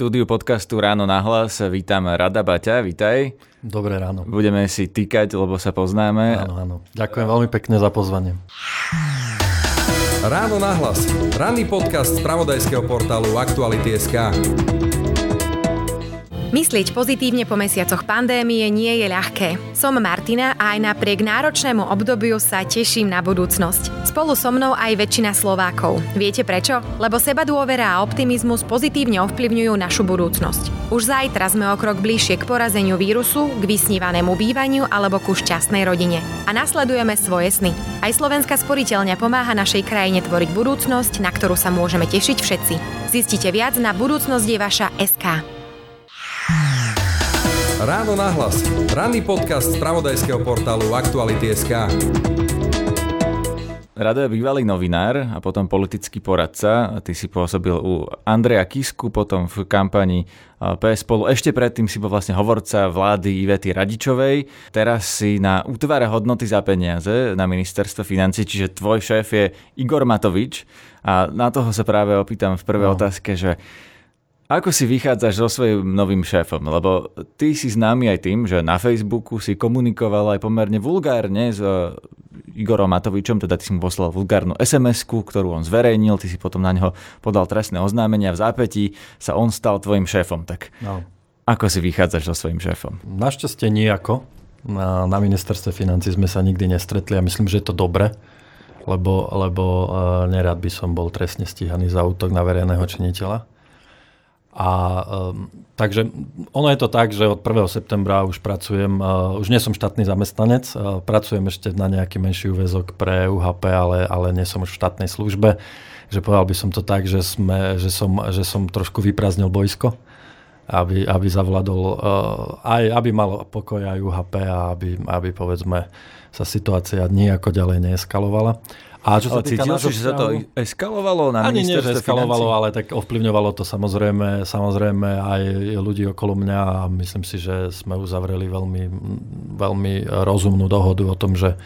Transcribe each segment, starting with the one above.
štúdiu podcastu Ráno na hlas vítam Rada Baťa, vítaj. Dobré ráno. Budeme si týkať, lebo sa poznáme. Áno, áno. Ďakujem veľmi pekne za pozvanie. Ráno na hlas. Ranný podcast z pravodajského portálu Aktuality.sk. Myslieť pozitívne po mesiacoch pandémie nie je ľahké. Som Martina a aj napriek náročnému obdobiu sa teším na budúcnosť. Spolu so mnou aj väčšina Slovákov. Viete prečo? Lebo seba dôvera a optimizmus pozitívne ovplyvňujú našu budúcnosť. Už zajtra sme o krok bližšie k porazeniu vírusu, k vysnívanému bývaniu alebo ku šťastnej rodine. A nasledujeme svoje sny. Aj Slovenská sporiteľňa pomáha našej krajine tvoriť budúcnosť, na ktorú sa môžeme tešiť všetci. Zistite viac na budúcnosť je vaša SK. Ráno na hlas. Ranný podcast z pravodajského portálu Aktuality.sk. Rado je bývalý novinár a potom politický poradca. Ty si pôsobil u Andreja Kisku, potom v kampani PS spolu. Ešte predtým si bol vlastne hovorca vlády Ivety Radičovej. Teraz si na útvare hodnoty za peniaze na ministerstvo financí, čiže tvoj šéf je Igor Matovič. A na toho sa práve opýtam v prvej no. otázke, že ako si vychádzaš so svojím novým šéfom? Lebo ty si známy aj tým, že na Facebooku si komunikoval aj pomerne vulgárne s e, Igorom Matovičom, teda ty si mu poslal vulgárnu sms ktorú on zverejnil, ty si potom na neho podal trestné oznámenia, v zápätí sa on stal tvojim šéfom. Tak no. ako si vychádzaš so svojím šéfom? Našťastie nejako. Na, na ministerstve financí sme sa nikdy nestretli a myslím, že je to dobre, lebo, lebo uh, nerad by som bol trestne stíhaný za útok na verejného činiteľa. A um, takže ono je to tak, že od 1. septembra už pracujem, uh, už nie som štátny zamestnanec, uh, pracujem ešte na nejaký menší úvezok pre UHP, ale, ale nie som už v štátnej službe. Že povedal by som to tak, že, sme, že, som, že som trošku vyprázdnil bojsko, aby, aby zavladol, uh, aj aby mal pokoj aj UHP a aby, aby povedzme sa situácia nejako ďalej neeskalovala. A čo sa týka cítil si, že sa to eskalovalo na Ani nie, že eskalovalo, financí? ale tak ovplyvňovalo to samozrejme, samozrejme aj ľudí okolo mňa a myslím si, že sme uzavreli veľmi, veľmi rozumnú dohodu o tom, že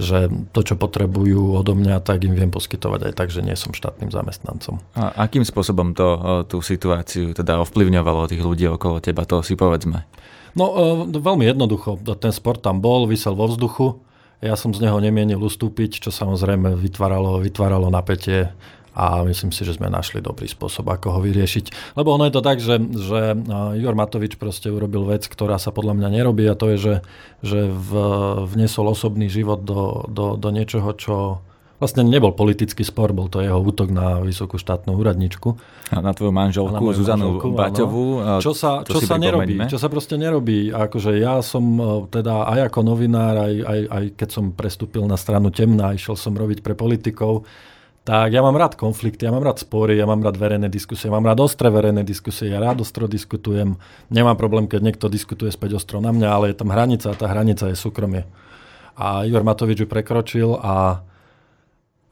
že to, čo potrebujú odo mňa, tak im viem poskytovať aj tak, že nie som štátnym zamestnancom. A akým spôsobom to tú situáciu teda ovplyvňovalo tých ľudí okolo teba, to si povedzme? No veľmi jednoducho, ten sport tam bol, vysel vo vzduchu, ja som z neho nemienil ustúpiť, čo samozrejme vytváralo, vytváralo napätie a myslím si, že sme našli dobrý spôsob, ako ho vyriešiť. Lebo ono je to tak, že, že Igor Matovič proste urobil vec, ktorá sa podľa mňa nerobí a to je, že, že v, vnesol osobný život do, do, do niečoho, čo Vlastne nebol politický spor, bol to jeho útok na vysokú štátnu úradničku. A na tvoju manželku, na Zuzanu manželku, Baťovú. Čo sa, čo sa nerobí, čo sa proste nerobí. Akože ja som e, teda aj ako novinár, aj, aj, aj keď som prestúpil na stranu temná, išiel som robiť pre politikov, tak ja mám rád konflikty, ja mám rád spory, ja mám rád verejné diskusie, mám rád ostré verejné diskusie, ja rád ostro diskutujem. Nemám problém, keď niekto diskutuje späť ostro na mňa, ale je tam hranica a tá hranica je súkromie. A Igor Matovič ju prekročil a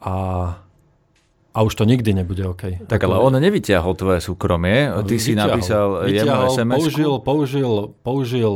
a a už to nikdy nebude OK. Tak ale on nevyťahol tvoje súkromie. Ty vyťahol, si napísal jemu sms použil, použil, použil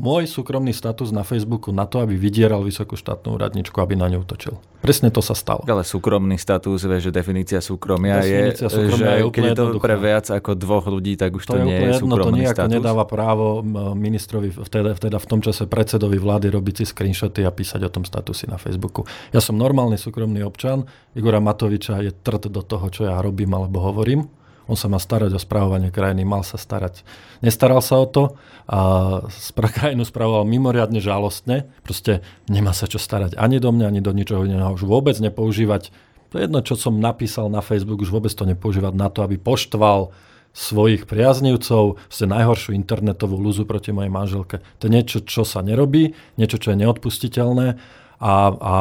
môj súkromný status na Facebooku na to, aby vydieral vysokú štátnu úradničku, aby na ňu utočil. Presne to sa stalo. Ale súkromný status, vieš, že definícia súkromia definícia je, súkromia že je keď je to jednoduchá. pre viac ako dvoch ľudí, tak už to, to nie je, je súkromný to status. nedáva právo ministrovi, vteda, vteda v tom čase predsedovi vlády robiť si screenshoty a písať o tom statuse na Facebooku. Ja som normálny súkromný občan, Igora Matoviča je trd do toho, čo ja robím alebo hovorím on sa má starať o správovanie krajiny, mal sa starať. Nestaral sa o to a krajinu spravoval mimoriadne žalostne. Proste nemá sa čo starať ani do mňa, ani do ničoho iného. Už vôbec nepoužívať. To je jedno, čo som napísal na Facebook, už vôbec to nepoužívať na to, aby poštval svojich priaznivcov, ste najhoršiu internetovú lúzu proti mojej manželke. To je niečo, čo sa nerobí, niečo, čo je neodpustiteľné a, a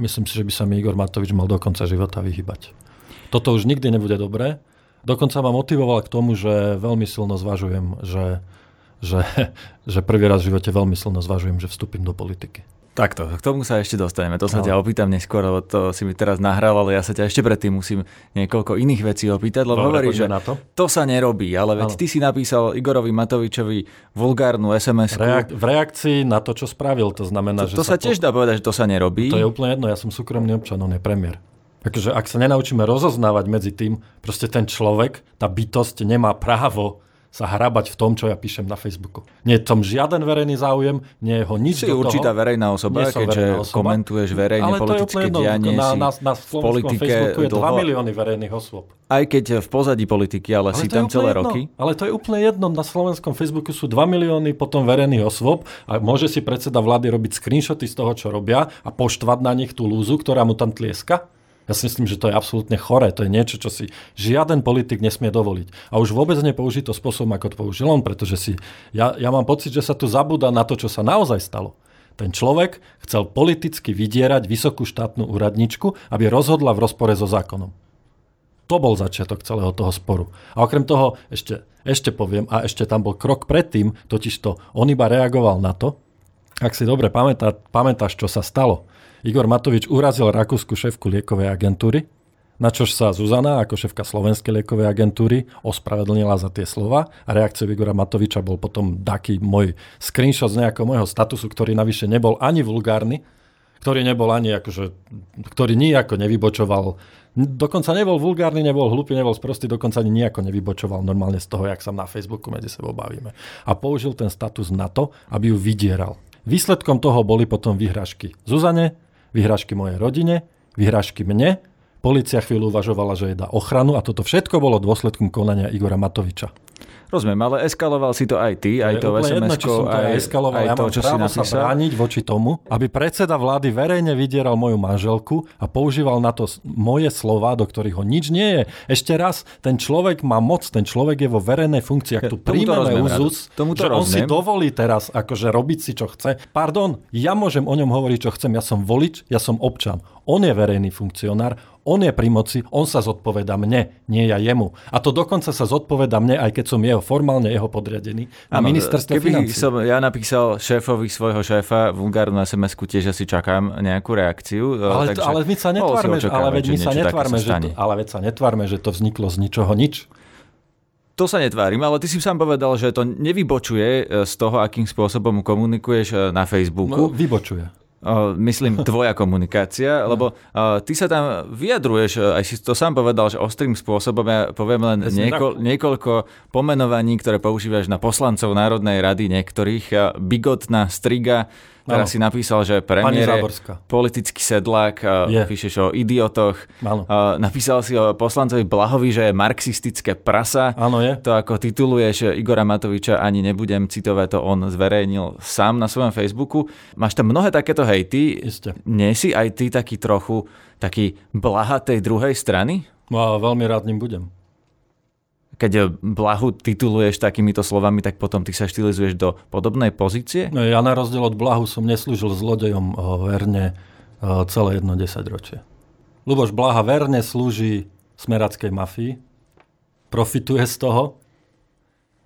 myslím si, že by sa mi Igor Matovič mal do konca života vyhybať toto už nikdy nebude dobré. Dokonca ma motivoval k tomu, že veľmi silno zvažujem, že, že, že prvý raz v živote veľmi silno zvažujem, že vstúpim do politiky. Takto, k tomu sa ešte dostaneme. To sa no. ťa opýtam neskôr, lebo to si mi teraz nahral, ale ja sa ťa ešte predtým musím niekoľko iných vecí opýtať, lebo hovorí, že na to. to sa nerobí, ale veď ano. ty si napísal Igorovi Matovičovi vulgárnu sms Reak- V reakcii na to, čo spravil, to znamená, to, že... To sa, sa tiež po... dá povedať, že to sa nerobí. To je úplne jedno, ja som súkromný občan, on je premiér. Akože ak sa nenaučíme rozoznávať medzi tým, proste ten človek, tá bytosť nemá právo sa hrabať v tom, čo ja píšem na Facebooku. Nie je tom žiaden verejný záujem, nie je ho nič Si do určitá toho. verejná osoba, Nie keďže verejná osoba. komentuješ verejne Ale to je politické dianie, na, na, na v politike Facebooku je 2 dlho, milióny verejných osôb. aj keď v pozadí politiky, ale, Ale si tam celé jedno. roky. Ale to je úplne jedno. Na slovenskom Facebooku sú 2 milióny potom verejných osôb a môže si predseda vlády robiť screenshoty z toho, čo robia a poštvať na nich tú lúzu, ktorá mu tam tlieska. Ja si myslím, že to je absolútne choré. To je niečo, čo si žiaden politik nesmie dovoliť. A už vôbec nepoužiť to spôsobom, ako to použil on, pretože si, ja, ja mám pocit, že sa tu zabúda na to, čo sa naozaj stalo. Ten človek chcel politicky vydierať vysokú štátnu úradničku, aby rozhodla v rozpore so zákonom. To bol začiatok celého toho sporu. A okrem toho, ešte, ešte poviem, a ešte tam bol krok predtým, totiž to on iba reagoval na to, ak si dobre pamätá, pamätáš, čo sa stalo. Igor Matovič urazil rakúsku šéfku liekovej agentúry, na čož sa Zuzana ako šéfka slovenskej liekovej agentúry ospravedlnila za tie slova a reakciou Igora Matoviča bol potom taký môj screenshot z nejakého môjho statusu, ktorý navyše nebol ani vulgárny, ktorý nebol ani akože, ktorý nijako nevybočoval, dokonca nebol vulgárny, nebol hlupý, nebol sprostý, dokonca ani nijako nevybočoval normálne z toho, jak sa na Facebooku medzi sebou bavíme. A použil ten status na to, aby ju vydieral. Výsledkom toho boli potom vyhražky Zuzane, vyhražky mojej rodine, vyhražky mne, Polícia chvíľu uvažovala, že jej dá ochranu a toto všetko bolo dôsledkom konania Igora Matoviča. Rozumiem, ale eskaloval si to aj ty, aj to jedno, sms to aj, eskaloval. aj ja to, mám čo si právo sa napísal. brániť voči tomu, aby predseda vlády verejne vydieral moju manželku a používal na to moje slova, do ktorých ho nič nie je. Ešte raz, ten človek má moc, ten človek je vo verejnej funkcii. Ak tu príjmeme rozumiem, úzus, že on si rozumiem. dovolí teraz akože robiť si, čo chce. Pardon, ja môžem o ňom hovoriť, čo chcem. Ja som volič, ja som občan. On je verejný funkcionár, on je pri moci, on sa zodpoveda mne, nie ja jemu. A to dokonca sa zodpoveda mne, aj keď som jeho formálne jeho podriadený na Áno, ministerstvo keby financí. som ja napísal šéfovi svojho šéfa vulgárnu SMS-ku, tiež asi čakám nejakú reakciu. Ale, takže ale my sa netvárme, ale veď my sa netvárme, že to, ale veď sa netvárme, že to vzniklo z ničoho nič. To sa netvárim, ale ty si sám povedal, že to nevybočuje e, z toho, akým spôsobom komunikuješ e, na No, Facebooku. vybočuje. Uh, myslím, tvoja komunikácia, lebo uh, ty sa tam vyjadruješ, aj si to sám povedal, že ostrým spôsobom, ja poviem len nieko, niekoľko pomenovaní, ktoré používaš na poslancov Národnej rady niektorých. Bigotná striga, teraz si napísal, že premiér je politický sedlák, uh, Je. píšeš o idiotoch, Áno. uh, napísal si o poslancovi Blahovi, že je marxistické prasa. Áno je. To ako tituluješ Igora Matoviča, ani nebudem citovať, to on zverejnil sám na svojom Facebooku. Máš tam mnohé takéto hejty. Isté. Nie si aj ty taký trochu taký blaha tej druhej strany? No veľmi rád ním budem. Keď blahu tituluješ takýmito slovami, tak potom ty sa štilizuješ do podobnej pozície? No, Ja na rozdiel od Blahu som neslúžil zlodejom eh, verne eh, celé jedno desaťročie. Luboš Blaha verne slúži smerackej mafii, profituje z toho.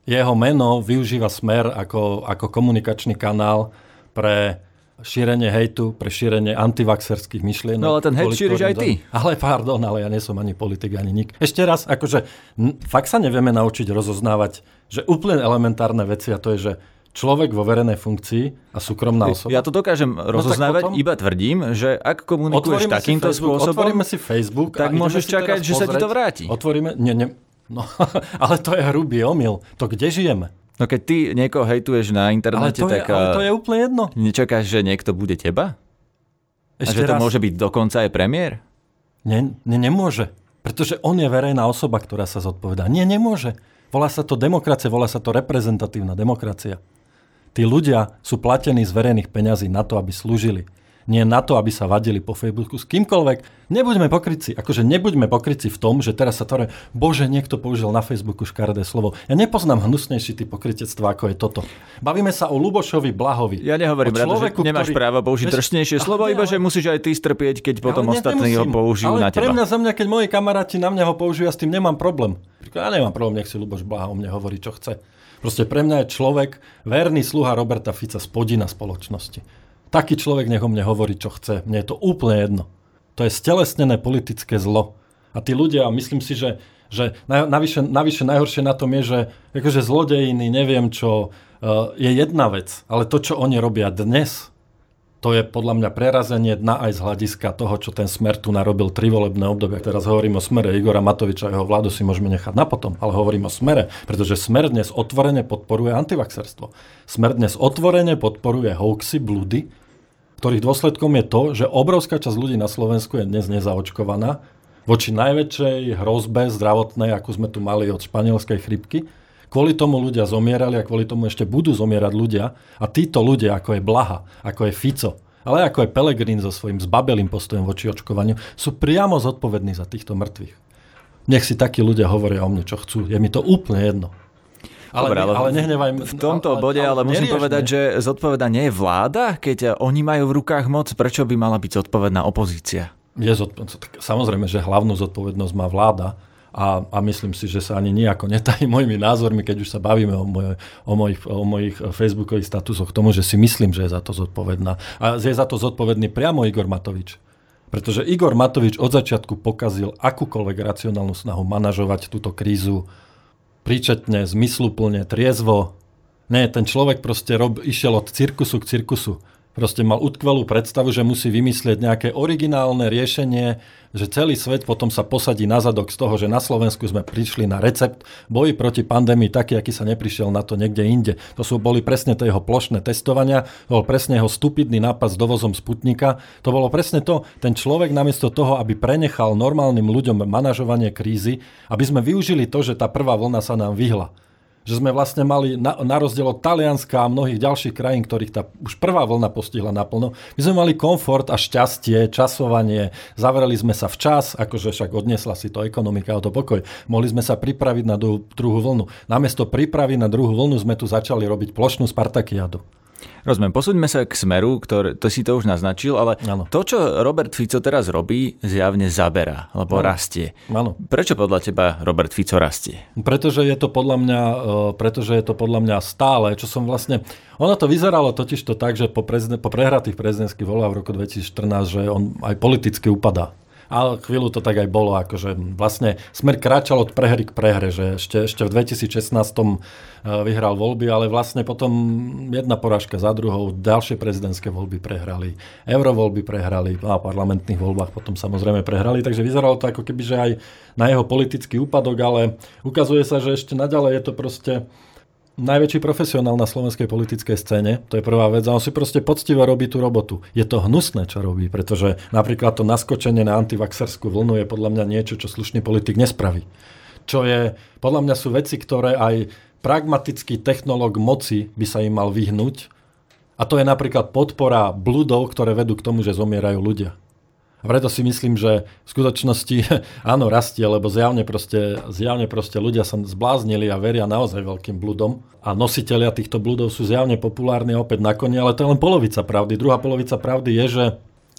Jeho meno využíva smer ako, ako komunikačný kanál pre šírenie hejtu, pre šírenie antivaxerských myšlienok. No ale ten hejt šíriš aj ty. Ale pardon, ale ja nie som ani politik, ani nik. Ešte raz, akože fakt sa nevieme naučiť rozoznávať, že úplne elementárne veci a to je, že človek vo verejnej funkcii a súkromná osoba. Ja to dokážem rozoznávať, No potom- iba tvrdím, že ak komunikuješ Otvoríme si takýmto Facebook, spôsobom, Otvoríme si Facebook tak môžeš čakať, že sa ti to pozrieť. vráti. Otvoríme, nie, nie, no, ale to je hrubý omyl. To kde žijeme? No keď ty niekoho hejtuješ na Ale internete, to, je, tak ale to eh, je úplne jedno. nečakáš, že niekto bude teba? Ešte a že to raz. môže byť dokonca aj premiér? Nie, nie, nemôže. Pretože on je verejná osoba, ktorá sa zodpovedá. Nie, nemôže. Volá sa to demokracia, volá sa to reprezentatívna demokracia. Tí ľudia sú platení z verejných peňazí na to, aby slúžili. Nie na to, aby sa vadili po Facebooku s kýmkoľvek. Nebuďme pokryci. Akože nebuďme pokryci v tom, že teraz sa to re- Bože, niekto použil na Facebooku škaredé slovo. Ja nepoznám hnusnejší typ pokrytectva, ako je toto. Bavíme sa o Lubošovi Blahovi. Ja nehovorím, O Rado, že človeku, nemáš ktorý- právo použiť dršnejšie Ale slovo, nie, iba ale- že musíš aj ty strpieť, keď potom Ale ne- ostatní ho použijú ale na pre teba. mňa za mňa, keď moji kamaráti na mňa ho použijú, ja s tým nemám problém. Ja nemám problém, nech si Luboš Blaha o mne hovorí, čo chce. Proste pre mňa je človek verný sluha Roberta Fica spodina spoločnosti. Taký človek nech o mne hovorí, čo chce. Mne je to úplne jedno. To je stelesnené politické zlo. A tí ľudia, myslím si, že, že na- navyše, navyše najhoršie na tom je, že akože zlodejiny, neviem čo, uh, je jedna vec. Ale to, čo oni robia dnes, to je podľa mňa prerazenie dna aj z hľadiska toho, čo ten smer tu narobil tri volebné obdobia. Teraz hovorím o smere Igora Matoviča a jeho vládu si môžeme nechať na potom, ale hovorím o smere, pretože smer dnes otvorene podporuje antivaxerstvo. Smer dnes otvorene podporuje hoaxy, blúdy, ktorých dôsledkom je to, že obrovská časť ľudí na Slovensku je dnes nezaočkovaná voči najväčšej hrozbe zdravotnej, akú sme tu mali od španielskej chrypky. Kvôli tomu ľudia zomierali a kvôli tomu ešte budú zomierať ľudia. A títo ľudia, ako je Blaha, ako je Fico, ale ako je Pelegrín so svojím zbabelým postojom voči očkovaniu, sú priamo zodpovední za týchto mŕtvych. Nech si takí ľudia hovoria o mne, čo chcú. Je mi to úplne jedno. Ale, Dobre, ale, ale nehnevaj V tomto ale, bode ale, ale musím povedať, že zodpovedná nie je vláda, keď oni majú v rukách moc, prečo by mala byť zodpovedná opozícia? Je zodpovedná. Samozrejme, že hlavnú zodpovednosť má vláda, a, a myslím si, že sa ani nejako netají mojimi názormi, keď už sa bavíme o, moje, o, mojich, o mojich facebookových statusoch, tomu, že si myslím, že je za to zodpovedná. A je za to zodpovedný priamo Igor Matovič. Pretože Igor Matovič od začiatku pokazil akúkoľvek racionálnu snahu manažovať túto krízu príčetne, zmysluplne, triezvo. Nie, ten človek proste rob, išiel od cirkusu k cirkusu proste mal utkvelú predstavu, že musí vymyslieť nejaké originálne riešenie, že celý svet potom sa posadí na zadok z toho, že na Slovensku sme prišli na recept boji proti pandémii taký, aký sa neprišiel na to niekde inde. To sú boli presne tie jeho plošné testovania, to bol presne jeho stupidný nápad s dovozom Sputnika. To bolo presne to, ten človek namiesto toho, aby prenechal normálnym ľuďom manažovanie krízy, aby sme využili to, že tá prvá vlna sa nám vyhla že sme vlastne mali, na, na rozdiel od Talianska a mnohých ďalších krajín, ktorých tá už prvá vlna postihla naplno, my sme mali komfort a šťastie, časovanie, zavreli sme sa včas, akože však odnesla si to ekonomika o to pokoj. Mohli sme sa pripraviť na druhú vlnu. Namiesto prípravy na druhú vlnu sme tu začali robiť plošnú Spartakiadu. Rozumiem, posúďme sa k smeru, ktorý, to si to už naznačil, ale ano. to, čo Robert Fico teraz robí, zjavne zaberá, lebo ano. rastie. Ano. Prečo podľa teba Robert Fico rastie? Pretože je to podľa mňa, e, pretože je to podľa mňa stále, čo som vlastne... Ono to vyzeralo totiž to tak, že po, prezident, po prehratých prezidentských voľbách v roku 2014, že on aj politicky upadá ale chvíľu to tak aj bolo, akože vlastne Smer kráčal od prehry k prehre, že ešte, ešte v 2016 e, vyhral voľby, ale vlastne potom jedna porážka za druhou, ďalšie prezidentské voľby prehrali, eurovoľby prehrali a parlamentných voľbách potom samozrejme prehrali, takže vyzeralo to ako keby, že aj na jeho politický úpadok, ale ukazuje sa, že ešte naďalej je to proste najväčší profesionál na slovenskej politickej scéne, to je prvá vec, a on si proste poctivo robí tú robotu. Je to hnusné, čo robí, pretože napríklad to naskočenie na antivaxerskú vlnu je podľa mňa niečo, čo slušný politik nespraví. Čo je, podľa mňa sú veci, ktoré aj pragmatický technológ moci by sa im mal vyhnúť, a to je napríklad podpora bludov, ktoré vedú k tomu, že zomierajú ľudia. A preto si myslím, že v skutočnosti áno, rastie, lebo zjavne proste, zjavne proste ľudia sa zbláznili a veria naozaj veľkým bludom. A nositeľia týchto bludov sú zjavne populárni opäť na koni, ale to je len polovica pravdy. Druhá polovica pravdy je, že,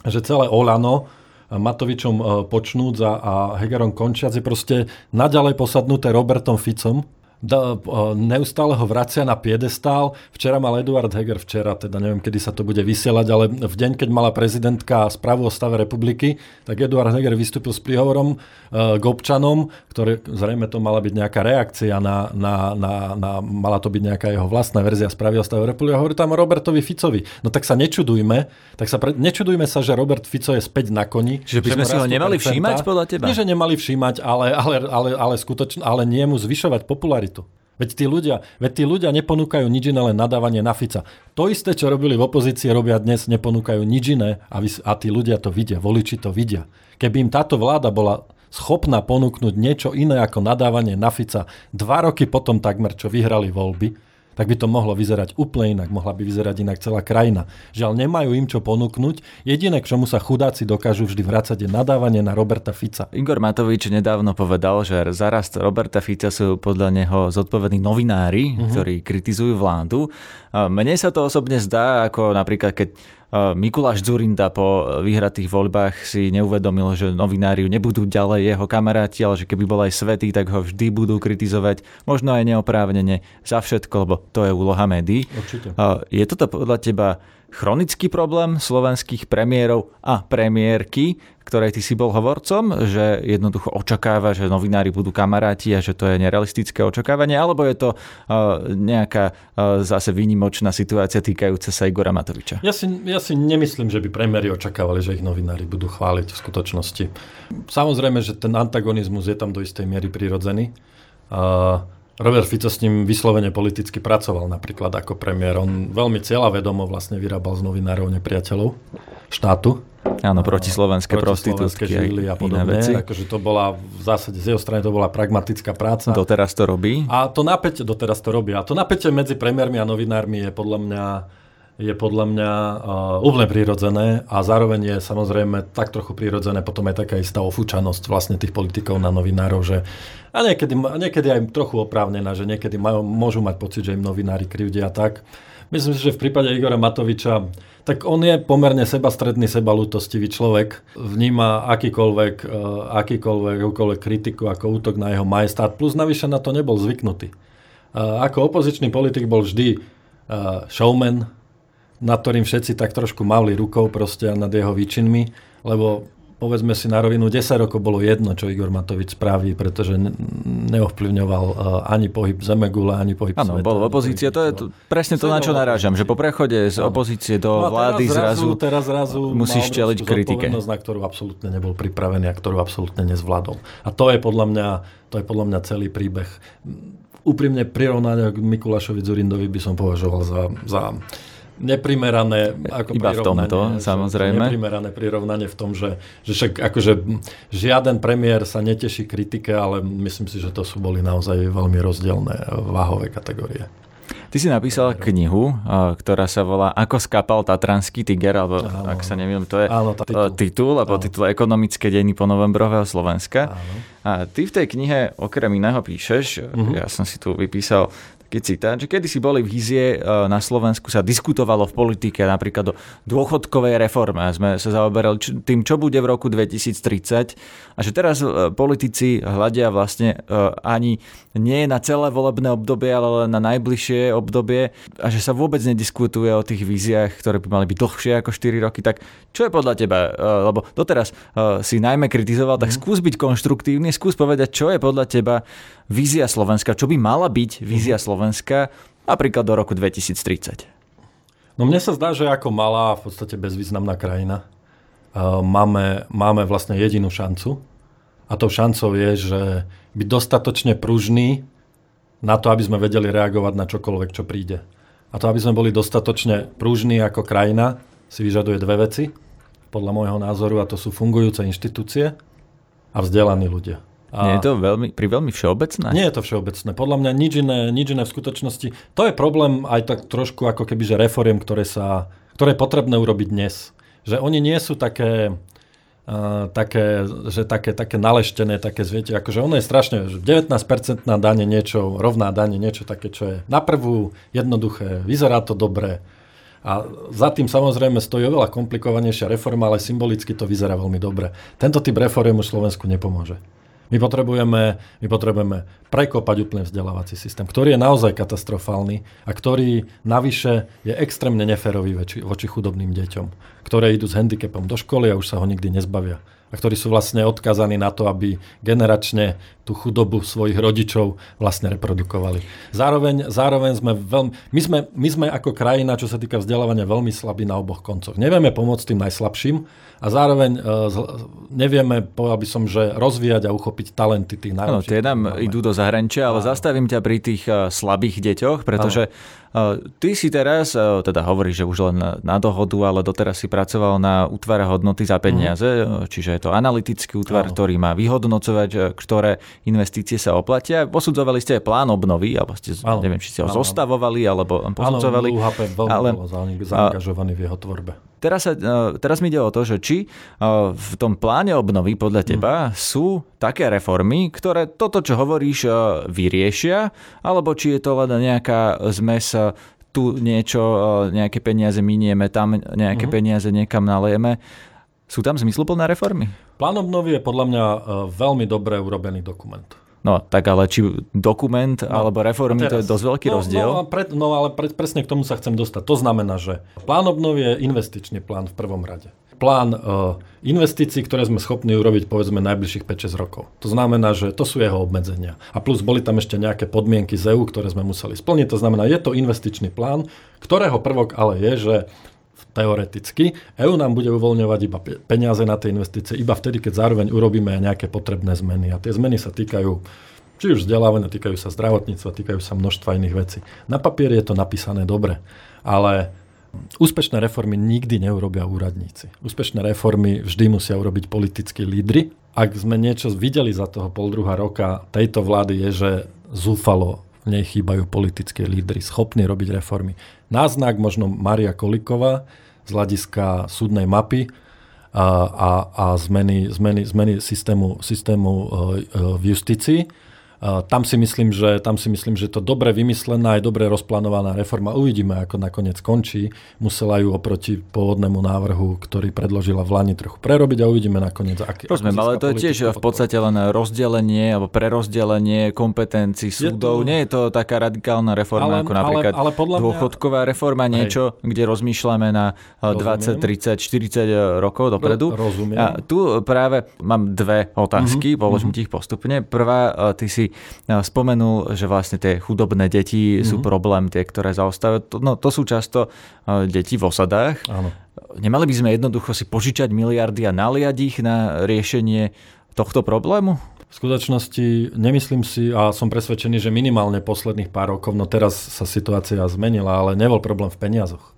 že celé Olano, Matovičom e, počnúc a, a Hegerom končiac je proste naďalej posadnuté Robertom Ficom, da, neustále ho vracia na piedestál. Včera mal Eduard Heger, včera, teda neviem, kedy sa to bude vysielať, ale v deň, keď mala prezidentka správu o stave republiky, tak Eduard Heger vystúpil s príhovorom k občanom, ktoré zrejme to mala byť nejaká reakcia na, na, na, na mala to byť nejaká jeho vlastná verzia správy o stave republiky a hovorí tam o Robertovi Ficovi. No tak sa nečudujme, tak sa pre, nečudujme sa, že Robert Fico je späť na koni. Čiže by sme si ho nemali všímať podľa teba? Nie, že nemali všímať, ale, ale, ale, ale, skutočne, ale nie mu zvyšovať popularitu Veď tí ľudia, veď tí ľudia neponúkajú nič iné, len nadávanie na Fica. To isté, čo robili v opozícii, robia dnes, neponúkajú nič iné a, vy, a tí ľudia to vidia, voliči to vidia. Keby im táto vláda bola schopná ponúknuť niečo iné ako nadávanie na Fica dva roky potom takmer, čo vyhrali voľby, tak by to mohlo vyzerať úplne inak, mohla by vyzerať inak celá krajina. Žiaľ, nemajú im čo ponúknuť. Jediné, k čomu sa chudáci dokážu vždy vrácať, je nadávanie na Roberta Fica. Igor Matovič nedávno povedal, že zarast Roberta Fica sú podľa neho zodpovední novinári, uh-huh. ktorí kritizujú vládu. Mne sa to osobne zdá, ako napríklad keď Mikuláš Zurinda po vyhratých voľbách si neuvedomil, že novinári nebudú ďalej jeho kamaráti, ale že keby bol aj svetý, tak ho vždy budú kritizovať, možno aj neoprávnene za všetko, lebo to je úloha médií. Určite. Je toto podľa teba chronický problém slovenských premiérov a premiérky, ktorej ty si bol hovorcom, že jednoducho očakáva, že novinári budú kamaráti a že to je nerealistické očakávanie, alebo je to uh, nejaká uh, zase výnimočná situácia týkajúca sa Igora Matoviča? Ja si, ja si nemyslím, že by premiéri očakávali, že ich novinári budú chváliť v skutočnosti. Samozrejme, že ten antagonizmus je tam do istej miery prirodzený. Uh, Robert Fico s ním vyslovene politicky pracoval napríklad ako premiér. On veľmi cieľavedomo vlastne vyrábal z novinárov nepriateľov štátu. Áno, proti slovenské prostitútky žily a podobne. Veci. Akože to bola v zásade z jeho strany to bola pragmatická práca. Doteraz to robí. A to napätie, doteraz to robí. A to napätie medzi premiérmi a novinármi je podľa mňa je podľa mňa uh, úplne prirodzené a zároveň je samozrejme tak trochu prirodzené potom aj taká istá ofúčanosť vlastne tých politikov na novinárov, že a niekedy, niekedy aj trochu oprávnená, že niekedy majú, môžu mať pocit, že im novinári krivdia tak. Myslím si, že v prípade Igora Matoviča, tak on je pomerne sebastredný, sebalútostivý človek. Vníma akýkoľvek, uh, akýkoľvek, akýkoľvek kritiku ako útok na jeho majestát, plus navyše na to nebol zvyknutý. Uh, ako opozičný politik bol vždy showman, nad ktorým všetci tak trošku mavli rukou proste nad jeho výčinmi, lebo povedzme si na rovinu, 10 rokov bolo jedno, čo Igor Matovič spraví, pretože neovplyvňoval uh, ani pohyb Zemegula, ani pohyb Áno, bol v opozícii, to je to, presne to, na čo narážam, že po prechode z opozície do no vlády teraz zrazu, teraz zrazu musíš čeliť kritike. na ktorú absolútne nebol pripravený a ktorú absolútne nezvládol. A to je podľa mňa, to je podľa mňa celý príbeh. Úprimne prirovnania k Mikulášovi Zurindovi by som považoval za, za neprimerané ako Iba v tomto, samozrejme. Neprimerané prirovnanie v tom, že, že však akože žiaden premiér sa neteší kritike, ale myslím si, že to sú boli naozaj veľmi rozdielne váhové kategórie. Ty si napísal knihu, ktorá sa volá Ako skapal Tatranský tiger, alebo áno. ak sa neviem, to je áno, titul. titul, alebo áno. titul Ekonomické dejiny po novembrového Slovenska. Áno. A ty v tej knihe okrem iného píšeš, uh-huh. ja som si tu vypísal keď citát, že kedy si boli vízie e, na Slovensku, sa diskutovalo v politike napríklad o dôchodkovej reforme sme sa zaoberali tým, čo bude v roku 2030 a že teraz e, politici hľadia vlastne e, ani nie na celé volebné obdobie, ale len na najbližšie obdobie a že sa vôbec nediskutuje o tých víziách, ktoré by mali byť dlhšie ako 4 roky, tak čo je podľa teba, lebo doteraz si najmä kritizoval, tak mhm. skús byť konštruktívny, skús povedať, čo je podľa teba vízia Slovenska, čo by mala byť vízia mhm. Slovenska napríklad do roku 2030? No mne sa zdá, že ako malá, v podstate bezvýznamná krajina, máme, máme vlastne jedinú šancu. A tou šancou je, že byť dostatočne pružný na to, aby sme vedeli reagovať na čokoľvek, čo príde. A to, aby sme boli dostatočne pružní ako krajina, si vyžaduje dve veci, podľa môjho názoru, a to sú fungujúce inštitúcie a vzdelaní ľudia. A... Nie je to veľmi, pri veľmi všeobecné? Nie je to všeobecné. Podľa mňa nič iné, nič iné v skutočnosti. To je problém aj tak trošku ako keby, že reforiem, ktoré, sa, ktoré je potrebné urobiť dnes. Že oni nie sú také, uh, také, že také, také naleštené, také zviete, akože ono je strašne, že 19% na dane niečo, rovná dane niečo také, čo je na prvú jednoduché, vyzerá to dobre, a za tým samozrejme stojí oveľa komplikovanejšia reforma, ale symbolicky to vyzerá veľmi dobre. Tento typ reformy už Slovensku nepomôže. My potrebujeme, my potrebujeme prekopať úplne vzdelávací systém, ktorý je naozaj katastrofálny a ktorý navyše je extrémne neférový voči, voči chudobným deťom, ktoré idú s handicapom do školy a už sa ho nikdy nezbavia a ktorí sú vlastne odkazaní na to, aby generačne tú chudobu svojich rodičov vlastne reprodukovali. Zároveň, zároveň sme veľmi, my sme, my sme ako krajina, čo sa týka vzdelávania, veľmi slabí na oboch koncoch. Nevieme pomôcť tým najslabším a zároveň uh, nevieme, povedal by som, že rozvíjať a uchopiť talenty tých najlepších. No, tie nám idú do zahraničia, ale zastavím ťa pri tých uh, slabých deťoch, pretože ano Ty si teraz, teda hovoríš, že už len na dohodu, ale doteraz si pracoval na útvare hodnoty za peniaze, mm. čiže je to analytický útvar, no. ktorý má vyhodnocovať, ktoré investície sa oplatia. Posudzovali ste aj plán obnovy, alebo ste, ano. neviem, či ste ho ano. zostavovali, alebo posudzovali. Áno, UHP veľmi ale, bolo zaangažovaný v jeho tvorbe. Teraz, sa, e, teraz mi ide o to, že či e, v tom pláne obnovy podľa teba mm. sú také reformy, ktoré toto, čo hovoríš, e, vyriešia, alebo či je to len nejaká zmes tu niečo, nejaké peniaze minieme, tam nejaké mm. peniaze niekam nalejeme. Sú tam zmysluplné reformy? Plán obnovy je podľa mňa veľmi dobre urobený dokument. No tak ale či dokument no, alebo reformy, teraz, to je dosť veľký no, rozdiel. No, pre, no ale pre, presne k tomu sa chcem dostať. To znamená, že plán obnovy je investičný plán v prvom rade. Plán uh, investícií, ktoré sme schopní urobiť povedzme najbližších 5-6 rokov. To znamená, že to sú jeho obmedzenia. A plus boli tam ešte nejaké podmienky z EU, ktoré sme museli splniť. To znamená, je to investičný plán, ktorého prvok ale je, že teoreticky. EU nám bude uvoľňovať iba peniaze na tie investície iba vtedy, keď zároveň urobíme aj nejaké potrebné zmeny. A tie zmeny sa týkajú či už vzdelávania, týkajú sa zdravotníctva, týkajú sa množstva iných vecí. Na papieri je to napísané dobre, ale úspešné reformy nikdy neurobia úradníci. Úspešné reformy vždy musia urobiť politickí lídry. Ak sme niečo videli za toho pol druhá roka tejto vlády je, že zúfalo nej chýbajú politické lídry, schopní robiť reformy. Náznak možno Maria Koliková z hľadiska súdnej mapy a, a, a zmeny, zmeny, zmeny systému, systému e, e, v justícii tam si myslím, že, tam si myslím, že to dobre vymyslená aj dobre rozplánovaná reforma. Uvidíme, ako nakoniec končí. Musela ju oproti pôvodnému návrhu, ktorý predložila v Lani trochu prerobiť a uvidíme nakoniec, aký Rozumiem, ale to je tiež v podstate len rozdelenie alebo prerozdelenie kompetencií súdov. Je to... Nie je to taká radikálna reforma ale, ako napríklad ale, ale podľa mňa... dôchodková reforma, niečo, Hej. kde rozmýšľame na rozumiem. 20, 30, 40 rokov dopredu. Rozumiem. A tu práve mám dve otázky, mm-hmm. položím mm-hmm. ti ich postupne. Prvá, ty si spomenul, že vlastne tie chudobné deti mm-hmm. sú mhm. problém, tie, ktoré zaostávajú. No to sú často deti v osadách. Áno. Nemali by sme jednoducho si požičať miliardy a naliať ich na riešenie tohto problému? V skutočnosti nemyslím si a som presvedčený, že minimálne posledných pár rokov, no teraz sa situácia zmenila, ale nebol problém v peniazoch.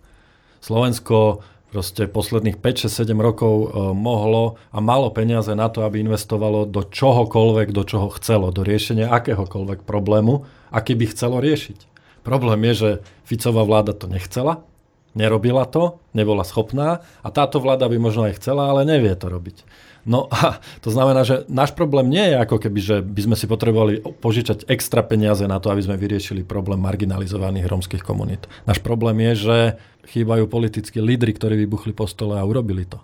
Slovensko proste posledných 5, 6, 7 rokov e, mohlo a malo peniaze na to, aby investovalo do čohokoľvek, do čoho chcelo, do riešenia akéhokoľvek problému, aký by chcelo riešiť. Problém je, že Ficová vláda to nechcela, nerobila to, nebola schopná a táto vláda by možno aj chcela, ale nevie to robiť. No a to znamená, že náš problém nie je ako keby, že by sme si potrebovali požičať extra peniaze na to, aby sme vyriešili problém marginalizovaných rómskych komunít. Náš problém je, že chýbajú politickí lídry, ktorí vybuchli po stole a urobili to.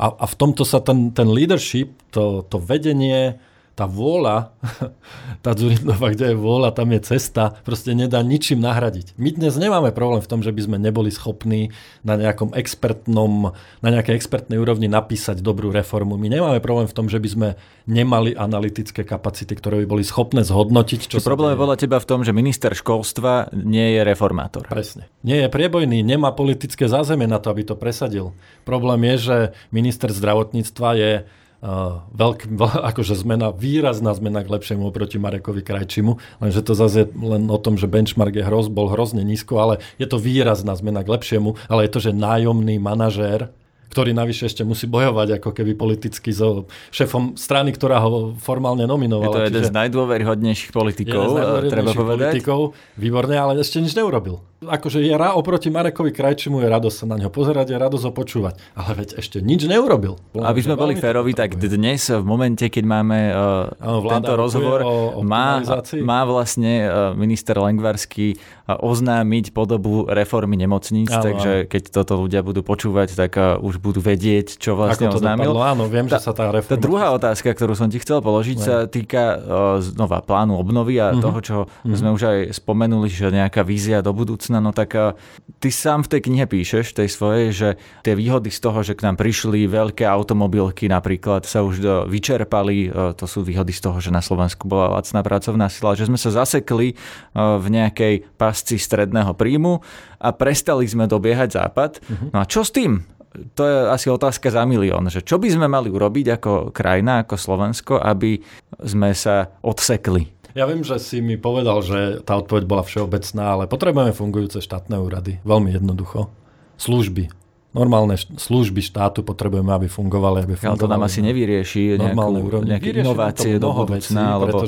A, a v tomto sa ten, ten leadership, to, to vedenie, tá vôľa, tá Dzurindová, kde je vôľa, tam je cesta, proste nedá ničím nahradiť. My dnes nemáme problém v tom, že by sme neboli schopní na nejakom expertnom, na nejakej expertnej úrovni napísať dobrú reformu. My nemáme problém v tom, že by sme nemali analytické kapacity, ktoré by boli schopné zhodnotiť, čo Problém je podľa teba v tom, že minister školstva nie je reformátor. Presne. Nie je priebojný, nemá politické zázemie na to, aby to presadil. Problém je, že minister zdravotníctva je Uh, veľk, akože zmena, výrazná zmena k lepšiemu oproti Marekovi Krajčimu, lenže to zase je len o tom, že benchmark je hroz, bol hrozne nízko, ale je to výrazná zmena k lepšiemu, ale je to, že nájomný manažér ktorý navyše ešte musí bojovať ako keby politicky so šéfom strany, ktorá ho formálne nominovala. Je to jeden z najdôveryhodnejších politikov, jeden z treba povedať. politikov, výborne, ale ešte nič neurobil. Akože je ra oproti Marekovi Krajčimu, je radosť sa na ňo pozerať, je radosť ho počúvať. Ale veď ešte nič neurobil. Aby sme boli férovi, tak dnes v momente, keď máme uh, tento rozhovor, má, má vlastne uh, minister Lengvarský uh, oznámiť podobu reformy nemocníc, ano, takže ano. keď toto ľudia budú počúvať, tak uh, už budú vedieť, čo vlastne Ako to oznámil. Dopadlo? Áno, viem, tá, že sa tá reforma... Tá druhá otázka, ktorú som ti chcel položiť, ne. sa týka uh, znova plánu obnovy a uh-huh. toho, čo uh-huh. sme už aj spomenuli, že nejaká vízia do budúcna budúcna, no tak ty sám v tej knihe píšeš, tej svojej, že tie výhody z toho, že k nám prišli veľké automobilky napríklad, sa už do, vyčerpali, to sú výhody z toho, že na Slovensku bola lacná pracovná sila, že sme sa zasekli v nejakej pasci stredného príjmu a prestali sme dobiehať západ. Uh-huh. No a čo s tým? to je asi otázka za milión, že čo by sme mali urobiť ako krajina, ako Slovensko, aby sme sa odsekli ja viem, že si mi povedal, že tá odpoveď bola všeobecná, ale potrebujeme fungujúce štátne úrady. Veľmi jednoducho. Služby. Normálne služby štátu potrebujeme, aby fungovali. Aby fungovali ale to nám asi nevyrieši nejakú, nejaké inovácie do budúcna, alebo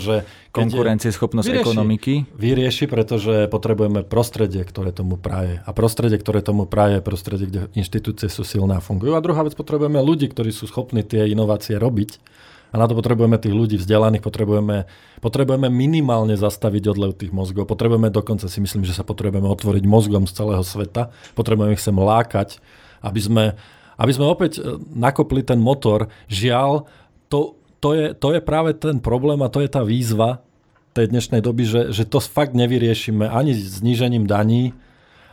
konkurencieschopnosť vyrieši, ekonomiky. Vyrieši, pretože potrebujeme prostredie, ktoré tomu praje. A prostredie, ktoré tomu praje, je prostredie, kde inštitúcie sú silné a fungujú. A druhá vec, potrebujeme ľudí, ktorí sú schopní tie inovácie robiť a na to potrebujeme tých ľudí vzdelaných, potrebujeme, potrebujeme minimálne zastaviť odlev tých mozgov. Potrebujeme dokonca si myslím, že sa potrebujeme otvoriť mozgom z celého sveta. Potrebujeme ich sem lákať, aby sme, aby sme opäť e, nakopli ten motor. Žiaľ, to, to, je, to je práve ten problém a to je tá výzva, tej dnešnej doby, že, že to fakt nevyriešime ani znížením daní,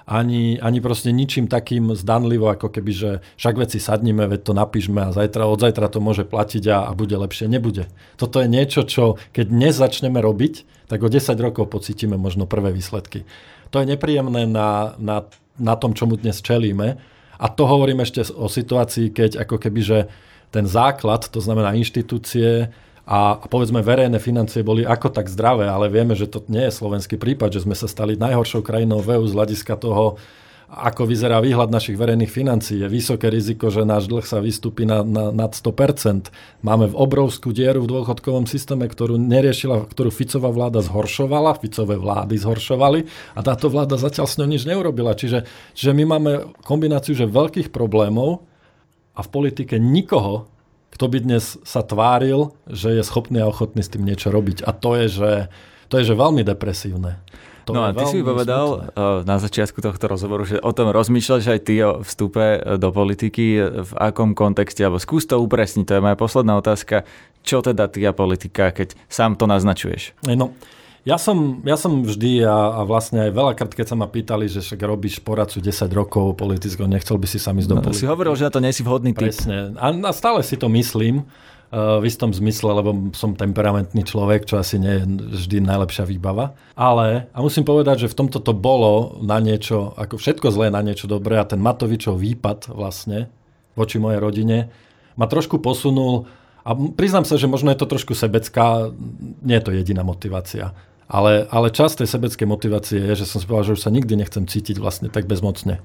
ani, ani proste ničím takým zdanlivo, ako keby, že však veci sadnime, veď to napíšme a zajtra, od zajtra to môže platiť a, a bude lepšie. Nebude. Toto je niečo, čo keď dnes začneme robiť, tak o 10 rokov pocítime možno prvé výsledky. To je nepríjemné na, na, na tom, čomu dnes čelíme. A to hovorím ešte o situácii, keď ako keby, že ten základ, to znamená inštitúcie, a, a povedzme verejné financie boli ako tak zdravé, ale vieme, že to nie je slovenský prípad, že sme sa stali najhoršou krajinou v EU z hľadiska toho, ako vyzerá výhľad našich verejných financií. Je vysoké riziko, že náš dlh sa vystúpi na, na, nad 100%. Máme v obrovskú dieru v dôchodkovom systéme, ktorú neriešila, ktorú Ficová vláda zhoršovala, Ficové vlády zhoršovali a táto vláda zatiaľ s ňou nič neurobila. Čiže, čiže my máme kombináciu že veľkých problémov a v politike nikoho, kto by dnes sa tváril, že je schopný a ochotný s tým niečo robiť. A to je, že, to je, že veľmi depresívne. To no a ty si povedal smutné. na začiatku tohto rozhovoru, že o tom rozmýšľaš aj ty o vstupe do politiky, v akom kontexte, alebo skús to upresniť, to je moja posledná otázka. Čo teda ty a politika, keď sám to naznačuješ? No, ja som, ja som vždy a, a vlastne aj veľakrát, keď sa ma pýtali, že však robíš poradcu 10 rokov politického, nechcel by si sa ísť do no, Si hovoril, že na to nie si vhodný typ. Presne. A, a stále si to myslím uh, v istom zmysle, lebo som temperamentný človek, čo asi nie je vždy najlepšia výbava. Ale, a musím povedať, že v tomto to bolo na niečo, ako všetko zlé na niečo dobré a ten Matovičov výpad vlastne voči mojej rodine ma trošku posunul a priznám sa, že možno je to trošku sebecká, nie je to jediná motivácia. Ale, ale časť tej sebeckej motivácie je, že som si povedal, že už sa nikdy nechcem cítiť vlastne tak bezmocne.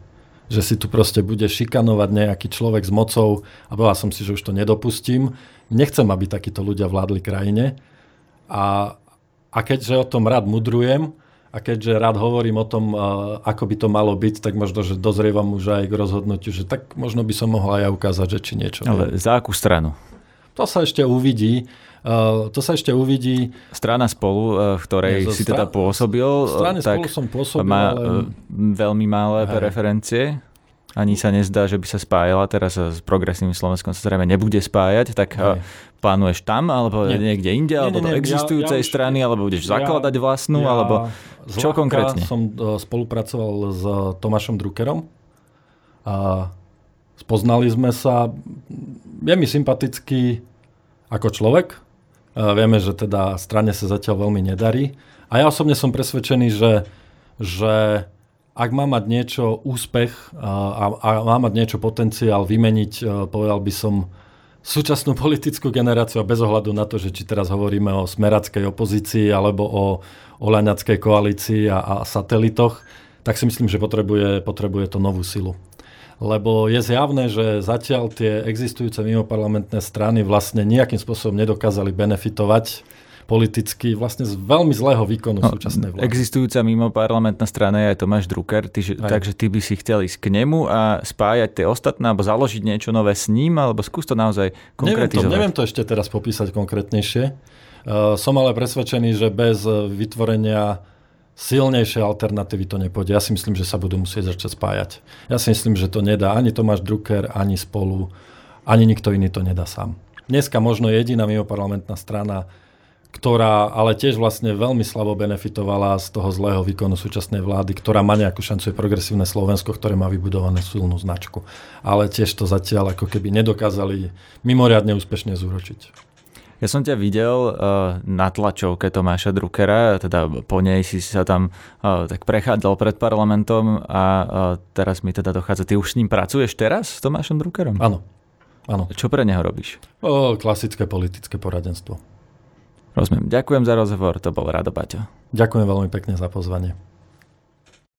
Že si tu proste bude šikanovať nejaký človek s mocou a povedal som si, že už to nedopustím. Nechcem, aby takíto ľudia vládli krajine. A, a keďže o tom rád mudrujem, a keďže rád hovorím o tom, ako by to malo byť, tak možno, že dozrievam už aj k rozhodnutiu, že tak možno by som mohol aj ukázať, že či niečo. Ale za akú stranu? To sa ešte uvidí. Uh, to sa ešte uvidí. Strana spolu, uh, v ktorej si teda pôsobil, uh, tak spolu som pôsobil, má ale... veľmi malé Hej. preferencie. Ani sa nezdá, že by sa spájala. Teraz s progresívnym Slovenskom sa zrejme nebude spájať, tak Hej. plánuješ tam, alebo nie. niekde inde, nie, alebo nie, nie, do existujúcej ja, ja strany, alebo budeš ja, zakladať vlastnú, ja alebo čo konkrétne? som spolupracoval s Tomášom Druckerom a spoznali sme sa. Je mi sympatický ako človek, Vieme, že teda strane sa zatiaľ veľmi nedarí. A ja osobne som presvedčený, že, že ak má mať niečo úspech a, a má mať niečo potenciál vymeniť, povedal by som, súčasnú politickú generáciu a bez ohľadu na to, že či teraz hovoríme o smerackej opozícii alebo o olaňackej koalícii a, a satelitoch, tak si myslím, že potrebuje, potrebuje to novú silu lebo je zjavné, že zatiaľ tie existujúce mimoparlamentné strany vlastne nejakým spôsobom nedokázali benefitovať politicky vlastne z veľmi zlého výkonu no, súčasnej vlády. Existujúca mimo parlamentná strana je aj Tomáš Drucker, ty, takže ty by si chcel ísť k nemu a spájať tie ostatné, alebo založiť niečo nové s ním, alebo skús to naozaj konkretizovať. Neviem to, neviem to ešte teraz popísať konkrétnejšie. Uh, som ale presvedčený, že bez vytvorenia silnejšie alternatívy to nepôjde. Ja si myslím, že sa budú musieť začať spájať. Ja si myslím, že to nedá ani Tomáš Drucker, ani spolu, ani nikto iný to nedá sám. Dneska možno jediná mimoparlamentná strana, ktorá ale tiež vlastne veľmi slabo benefitovala z toho zlého výkonu súčasnej vlády, ktorá má nejakú šancu je progresívne Slovensko, ktoré má vybudované silnú značku. Ale tiež to zatiaľ ako keby nedokázali mimoriadne úspešne zúročiť. Ja som ťa videl uh, na tlačovke Tomáša Druckera, teda po nej si sa tam uh, tak prechádzal pred parlamentom a uh, teraz mi teda dochádza, ty už s ním pracuješ teraz s Tomášom Druckerom? Áno. Áno. Čo pre neho robíš? O, klasické politické poradenstvo. Rozumiem. Ďakujem za rozhovor, to bol Rado Baťo. Ďakujem veľmi pekne za pozvanie.